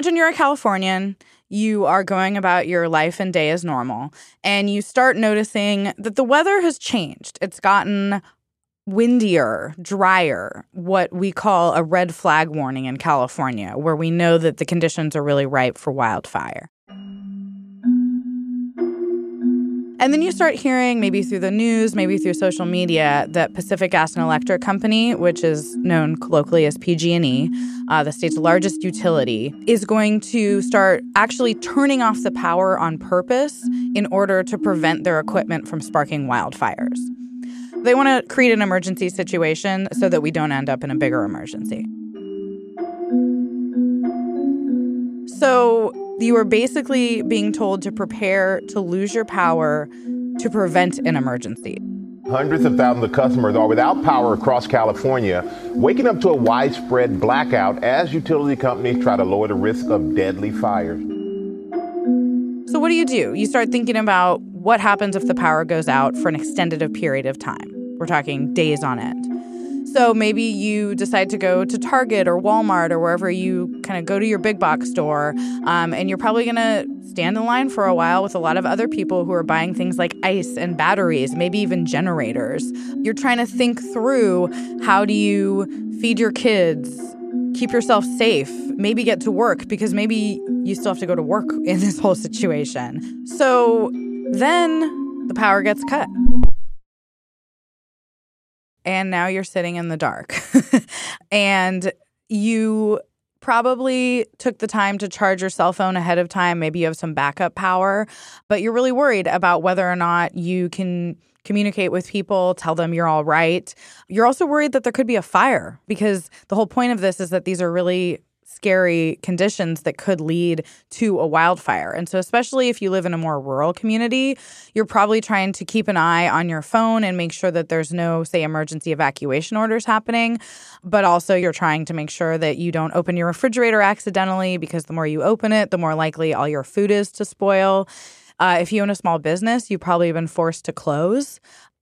imagine you're a Californian. You are going about your life and day as normal, and you start noticing that the weather has changed. It's gotten windier, drier, what we call a red flag warning in California, where we know that the conditions are really ripe for wildfire. And then you start hearing, maybe through the news, maybe through social media, that Pacific Gas and Electric Company, which is known colloquially as PG&E, uh, the state's largest utility, is going to start actually turning off the power on purpose in order to prevent their equipment from sparking wildfires. They want to create an emergency situation so that we don't end up in a bigger emergency. So you are basically being told to prepare to lose your power to prevent an emergency. Hundreds of thousands of customers are without power across California, waking up to a widespread blackout as utility companies try to lower the risk of deadly fires. So, what do you do? You start thinking about what happens if the power goes out for an extended period of time. We're talking days on end. So maybe you decide to go to Target or Walmart or wherever you kind of go to your big box store, um, and you're probably going to stand in line for a while with a lot of other people who are buying things like ice and batteries, maybe even generators. You're trying to think through how do you feed your kids, keep yourself safe, maybe get to work because maybe you still have to go to work in this whole situation. So then the power gets cut and now you're sitting in the dark. and you probably took the time to charge your cell phone ahead of time. Maybe you have some backup power, but you're really worried about whether or not you can communicate with people, tell them you're all right. You're also worried that there could be a fire because the whole point of this is that these are really scary conditions that could lead to a wildfire. And so, especially if you live in a more rural community, you're probably trying to keep an eye on your phone and make sure that there's no, say, emergency evacuation orders happening. But also, you're trying to make sure that you don't open your refrigerator accidentally because the more you open it, the more likely all your food is to spoil. Uh, if you own a small business, you've probably been forced to close.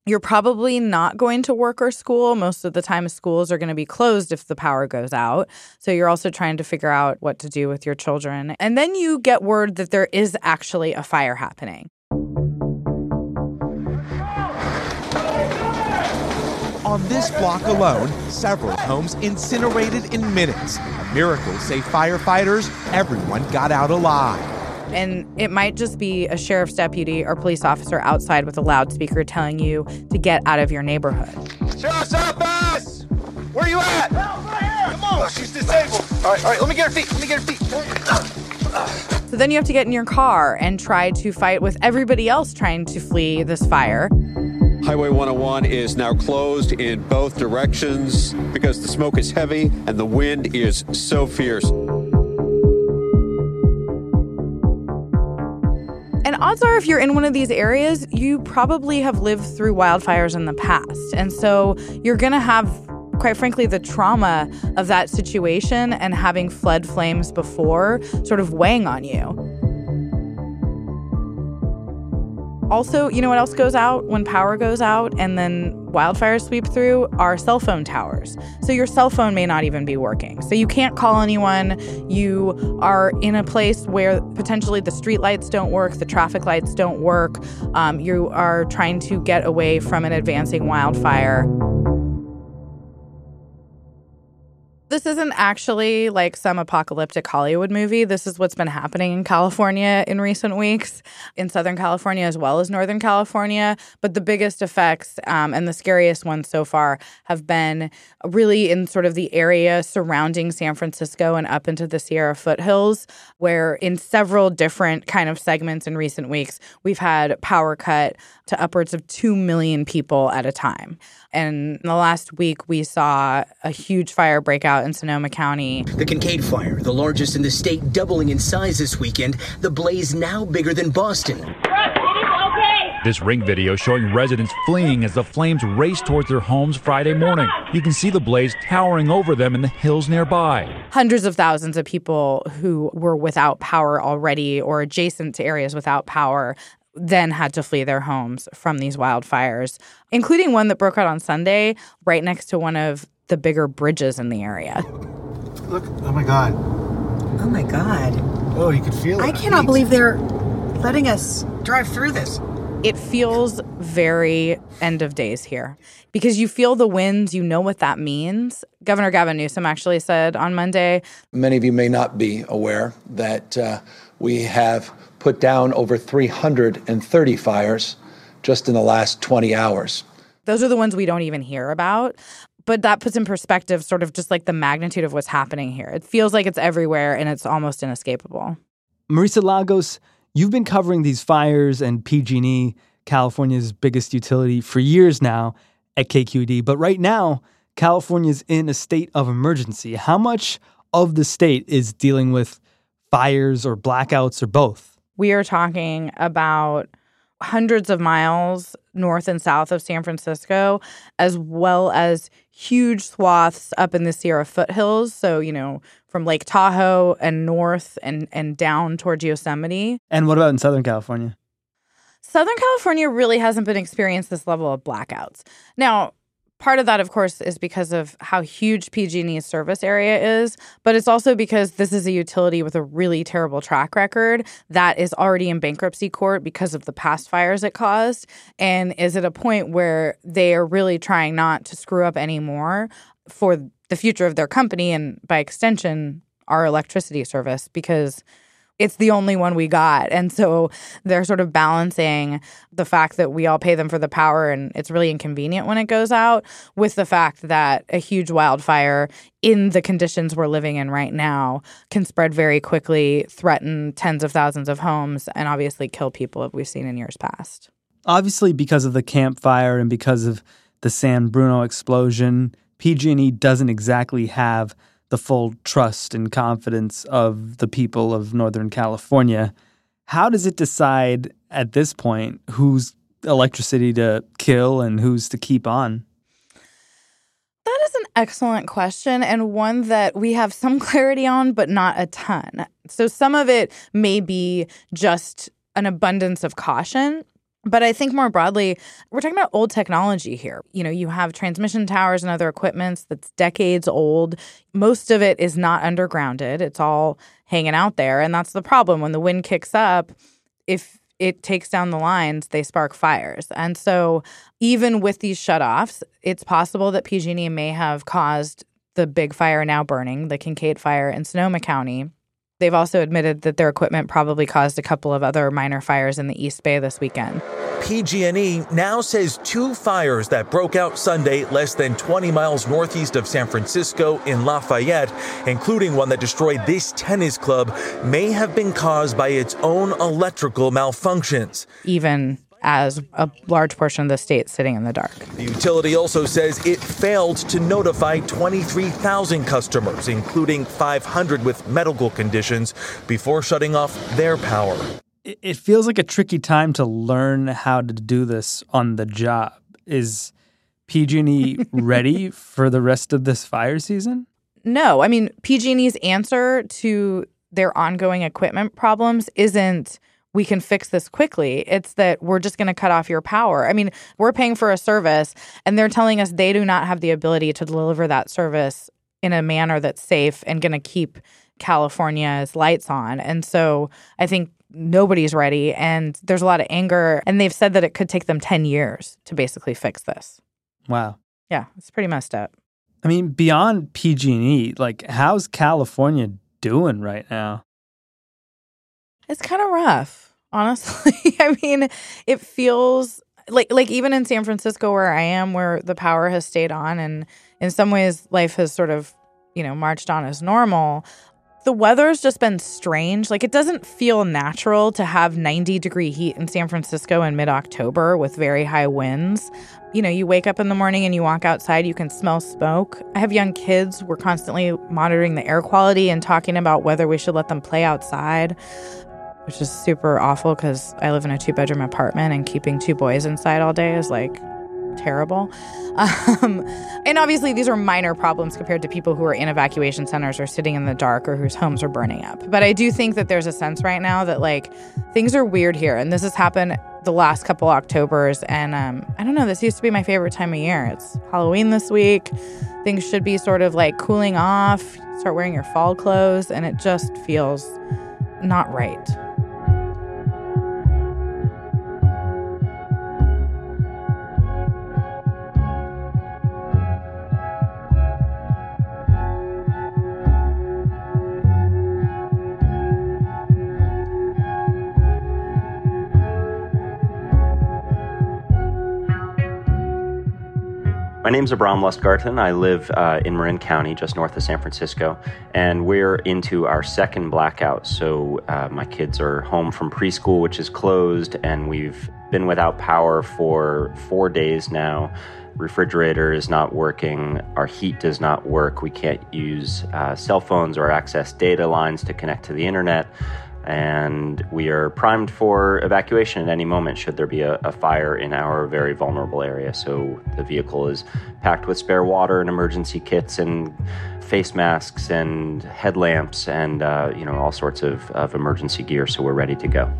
You're probably not going to work or school. Most of the time, schools are going to be closed if the power goes out. So you're also trying to figure out what to do with your children. And then you get word that there is actually a fire happening. On this block alone, several homes incinerated in minutes. A miracle, say firefighters, everyone got out alive. And it might just be a sheriff's deputy or police officer outside with a loudspeaker telling you to get out of your neighborhood. Sheriff's office! Where are you at? Help, right here! Come on! Oh, she's disabled. All right, all right, let me get her feet. Let me get her feet. So then you have to get in your car and try to fight with everybody else trying to flee this fire. Highway 101 is now closed in both directions because the smoke is heavy and the wind is so fierce. Odds are, if you're in one of these areas, you probably have lived through wildfires in the past. And so you're going to have, quite frankly, the trauma of that situation and having fled flames before sort of weighing on you. Also, you know what else goes out when power goes out and then wildfires sweep through? Are cell phone towers. So your cell phone may not even be working. So you can't call anyone. You are in a place where potentially the street lights don't work, the traffic lights don't work. Um, you are trying to get away from an advancing wildfire. This isn't actually like some apocalyptic Hollywood movie. This is what's been happening in California in recent weeks, in Southern California as well as Northern California. But the biggest effects um, and the scariest ones so far have been really in sort of the area surrounding San Francisco and up into the Sierra foothills, where in several different kind of segments in recent weeks, we've had power cut to upwards of 2 million people at a time. And in the last week, we saw a huge fire break out in Sonoma County. The Kincade Fire, the largest in the state, doubling in size this weekend. The blaze now bigger than Boston. This ring video showing residents fleeing as the flames race towards their homes Friday morning. You can see the blaze towering over them in the hills nearby. Hundreds of thousands of people who were without power already or adjacent to areas without power then had to flee their homes from these wildfires, including one that broke out on Sunday right next to one of the bigger bridges in the area. Look, oh my God. Oh my God. Oh, you could feel it. I cannot believe they're letting us drive through this. It feels very end of days here because you feel the winds, you know what that means. Governor Gavin Newsom actually said on Monday Many of you may not be aware that uh, we have put down over 330 fires just in the last 20 hours. Those are the ones we don't even hear about. But that puts in perspective sort of just like the magnitude of what's happening here. It feels like it's everywhere and it's almost inescapable. Marisa Lagos, you've been covering these fires and PG&E, California's biggest utility, for years now at KQED. But right now, California's in a state of emergency. How much of the state is dealing with fires or blackouts or both? We are talking about hundreds of miles north and south of San Francisco, as well as huge swaths up in the Sierra foothills. So, you know, from Lake Tahoe and north and, and down towards Yosemite. And what about in Southern California? Southern California really hasn't been experienced this level of blackouts. Now, part of that of course is because of how huge PG&E's service area is, but it's also because this is a utility with a really terrible track record that is already in bankruptcy court because of the past fires it caused. And is at a point where they are really trying not to screw up anymore for the future of their company and by extension our electricity service because it's the only one we got. And so they're sort of balancing the fact that we all pay them for the power and it's really inconvenient when it goes out with the fact that a huge wildfire in the conditions we're living in right now can spread very quickly, threaten tens of thousands of homes, and obviously kill people, as we've seen in years past. Obviously, because of the Camp Fire and because of the San Bruno explosion, PG&E doesn't exactly have the full trust and confidence of the people of Northern California. How does it decide at this point whose electricity to kill and whose to keep on? That is an excellent question and one that we have some clarity on, but not a ton. So some of it may be just an abundance of caution. But I think more broadly, we're talking about old technology here. You know, you have transmission towers and other equipments that's decades old. Most of it is not undergrounded, it's all hanging out there. And that's the problem. When the wind kicks up, if it takes down the lines, they spark fires. And so, even with these shutoffs, it's possible that PG&E may have caused the big fire now burning, the Kincade fire in Sonoma County. They've also admitted that their equipment probably caused a couple of other minor fires in the East Bay this weekend. PG&E now says two fires that broke out Sunday less than 20 miles northeast of San Francisco in Lafayette, including one that destroyed this tennis club, may have been caused by its own electrical malfunctions. Even as a large portion of the state sitting in the dark. The utility also says it failed to notify 23,000 customers, including 500 with medical conditions, before shutting off their power. It feels like a tricky time to learn how to do this on the job. Is PG&E ready for the rest of this fire season? No, I mean PG&E's answer to their ongoing equipment problems isn't we can fix this quickly. It's that we're just going to cut off your power. I mean, we're paying for a service and they're telling us they do not have the ability to deliver that service in a manner that's safe and going to keep California's lights on. And so I think nobody's ready and there's a lot of anger and they've said that it could take them 10 years to basically fix this. Wow. Yeah, it's pretty messed up. I mean, beyond PG&E, like how's California doing right now? It's kind of rough, honestly. I mean, it feels like like even in San Francisco where I am where the power has stayed on and in some ways life has sort of, you know, marched on as normal. The weather's just been strange. Like it doesn't feel natural to have 90 degree heat in San Francisco in mid-October with very high winds. You know, you wake up in the morning and you walk outside, you can smell smoke. I have young kids. We're constantly monitoring the air quality and talking about whether we should let them play outside which is super awful because I live in a two bedroom apartment and keeping two boys inside all day is like terrible. Um, and obviously, these are minor problems compared to people who are in evacuation centers or sitting in the dark or whose homes are burning up. But I do think that there's a sense right now that like things are weird here. And this has happened the last couple Octobers. And um, I don't know, this used to be my favorite time of year. It's Halloween this week. Things should be sort of like cooling off, start wearing your fall clothes, and it just feels not right. My name's Abrahm Lustgarten. I live uh, in Marin County, just north of San Francisco, and we're into our second blackout. So uh, my kids are home from preschool, which is closed, and we've been without power for four days now. Refrigerator is not working. Our heat does not work. We can't use uh, cell phones or access data lines to connect to the internet and we are primed for evacuation at any moment should there be a, a, fire in our very vulnerable area. So the vehicle is packed with spare water and emergency kits and face masks and headlamps and uh, you know all sorts of, of emergency gear. So we're ready to go.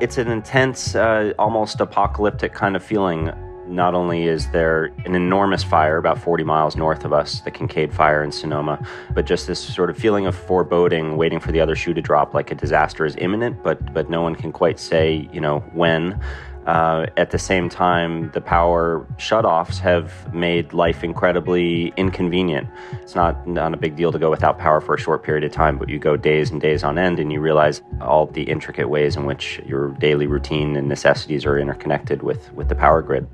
It's an intense, uh, almost apocalyptic kind of feeling not only is there an enormous fire about 40 miles north of us, the Kincade Fire in Sonoma, but just this sort of feeling of foreboding, waiting for the other shoe to drop, like a disaster is imminent, but but no one can quite say, you know, when. Uh, at the same time, the power shutoffs have made life incredibly inconvenient. It's not, not a big deal to go without power for a short period of time, but you go days and days on end and you realize all the intricate ways in which your daily routine and necessities are interconnected with, with the power grid.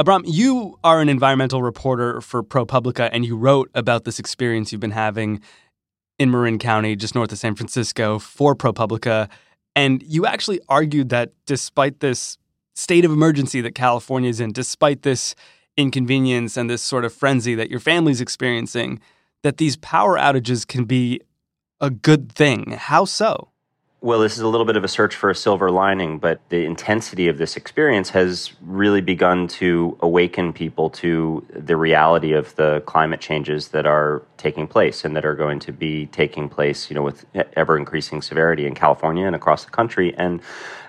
Abrahm, you are an environmental reporter for ProPublica, and you wrote about this experience you've been having in Marin County, just north of San Francisco, for ProPublica. And you actually argued that despite this state of emergency that California is in, despite this inconvenience and this sort of frenzy that your family's experiencing, that these power outages can be a good thing. How so? Well, this is a little bit of a search for a silver lining, but the intensity of this experience has really begun to awaken people to the reality of the climate changes that are taking place and that are going to be taking place, you know, with ever increasing severity in California and across the country. And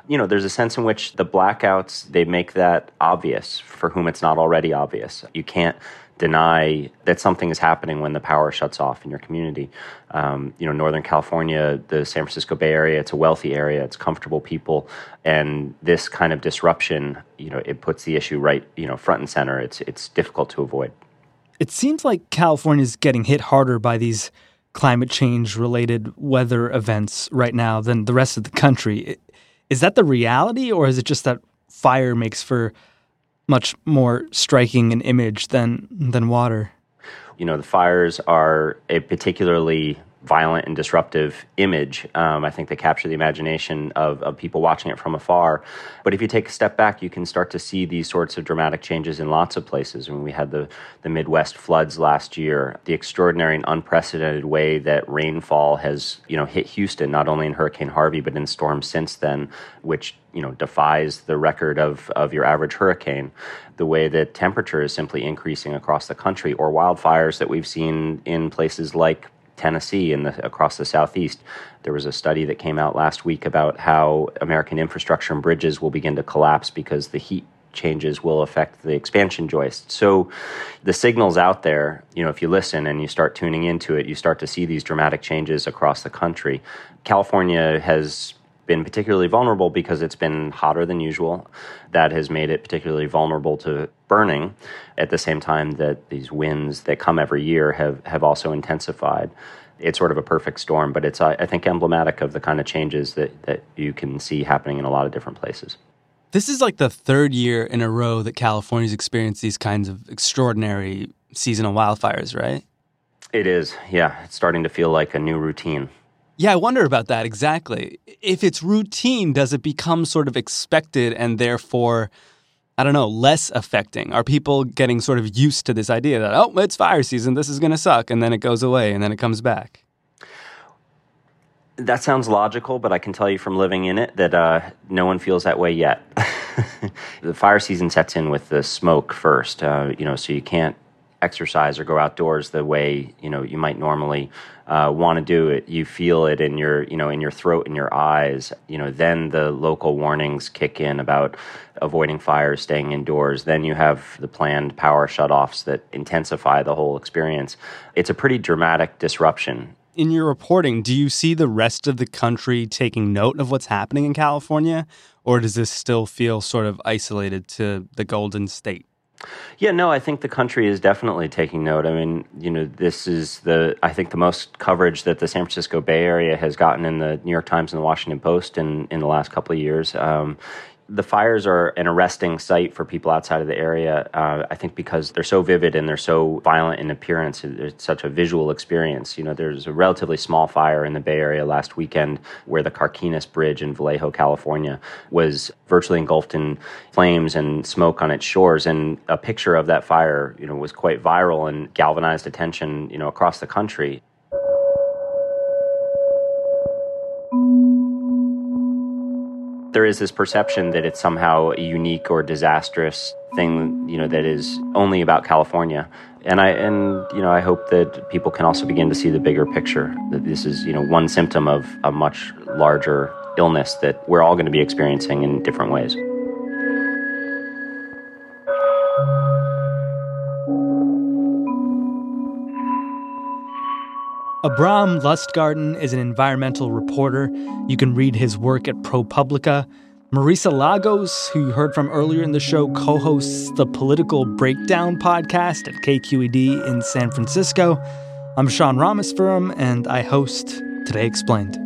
you know, there's a sense in which the blackouts they make that obvious for whom it's not already obvious. You can't deny that something is happening when the power shuts off in your community. Um, you know, Northern California, the San Francisco Bay Area, it's a wealthy area, it's comfortable people, and this kind of disruption, you know, it puts the issue right, you know, front and center. It's it's difficult to avoid. It seems like California is getting hit harder by these climate change related weather events right now than the rest of the country. Is that the reality, or is it just that fire makes for much more striking an image than than water. You know, the fires are a particularly violent and disruptive image. Um, I think they capture the imagination of, of people watching it from afar. But if you take a step back, you can start to see these sorts of dramatic changes in lots of places. When we had the, the Midwest floods last year, the extraordinary and unprecedented way that rainfall has, you know, hit Houston, not only in Hurricane Harvey, but in storms since then, which, you know, defies the record of, of your average hurricane. The way that temperature is simply increasing across the country, or wildfires that we've seen in places like Tennessee and the, across the southeast. There was a study that came out last week about how American infrastructure and bridges will begin to collapse because the heat changes will affect the expansion joist. So the signals out there, you know, if you listen and you start tuning into it, you start to see these dramatic changes across the country. California has been particularly vulnerable because it's been hotter than usual. That has made it particularly vulnerable to burning at the same time that these winds that come every year have, have also intensified. It's sort of a perfect storm, but it's, I think, emblematic of the kind of changes that, that you can see happening in a lot of different places. This is like the third year in a row that California's experienced these kinds of extraordinary seasonal wildfires, right? It is, yeah. It's starting to feel like a new routine. Yeah, I wonder about that exactly. If it's routine, does it become sort of expected and therefore, I don't know, less affecting? Are people getting sort of used to this idea that, oh, it's fire season, this is going to suck, and then it goes away and then it comes back? That sounds logical, but I can tell you from living in it that uh, no one feels that way yet. the fire season sets in with the smoke first, uh, you know, so you can't exercise or go outdoors the way you know you might normally uh, want to do it. You feel it in your you know in your throat and your eyes. You know then the local warnings kick in about avoiding fires, staying indoors. Then you have the planned power shutoffs that intensify the whole experience. It's a pretty dramatic disruption in your reporting, do you see the rest of the country taking note of what's happening in California, or does this still feel sort of isolated to the Golden State? Yeah, no, I think the country is definitely taking note. I mean, you know, this is the I think the most coverage that the San Francisco Bay Area has gotten in the New York Times and the Washington Post in in the last couple of years. Um, the fires are an arresting sight for people outside of the area. Uh, I think because they're so vivid and they're so violent in appearance, it's such a visual experience. You know, there's a relatively small fire in the Bay Area last weekend where the Carquinez Bridge in Vallejo, California, was virtually engulfed in flames and smoke on its shores. And a picture of that fire, you know, was quite viral and galvanized attention, you know, across the country. There is this perception that it's somehow a unique or disastrous thing, you know, that is only about California. And I and you know, I hope that people can also begin to see the bigger picture. That this is, you know, one symptom of a much larger illness that we're all going to be experiencing in different ways. Abrahm Lustgarten is an environmental reporter. You can read his work at ProPublica. Marisa Lagos, who you heard from earlier in the show, co hosts the Political Breakdown podcast at KQED in San Francisco. I'm Sean Rameswaram, and I host Today Explained.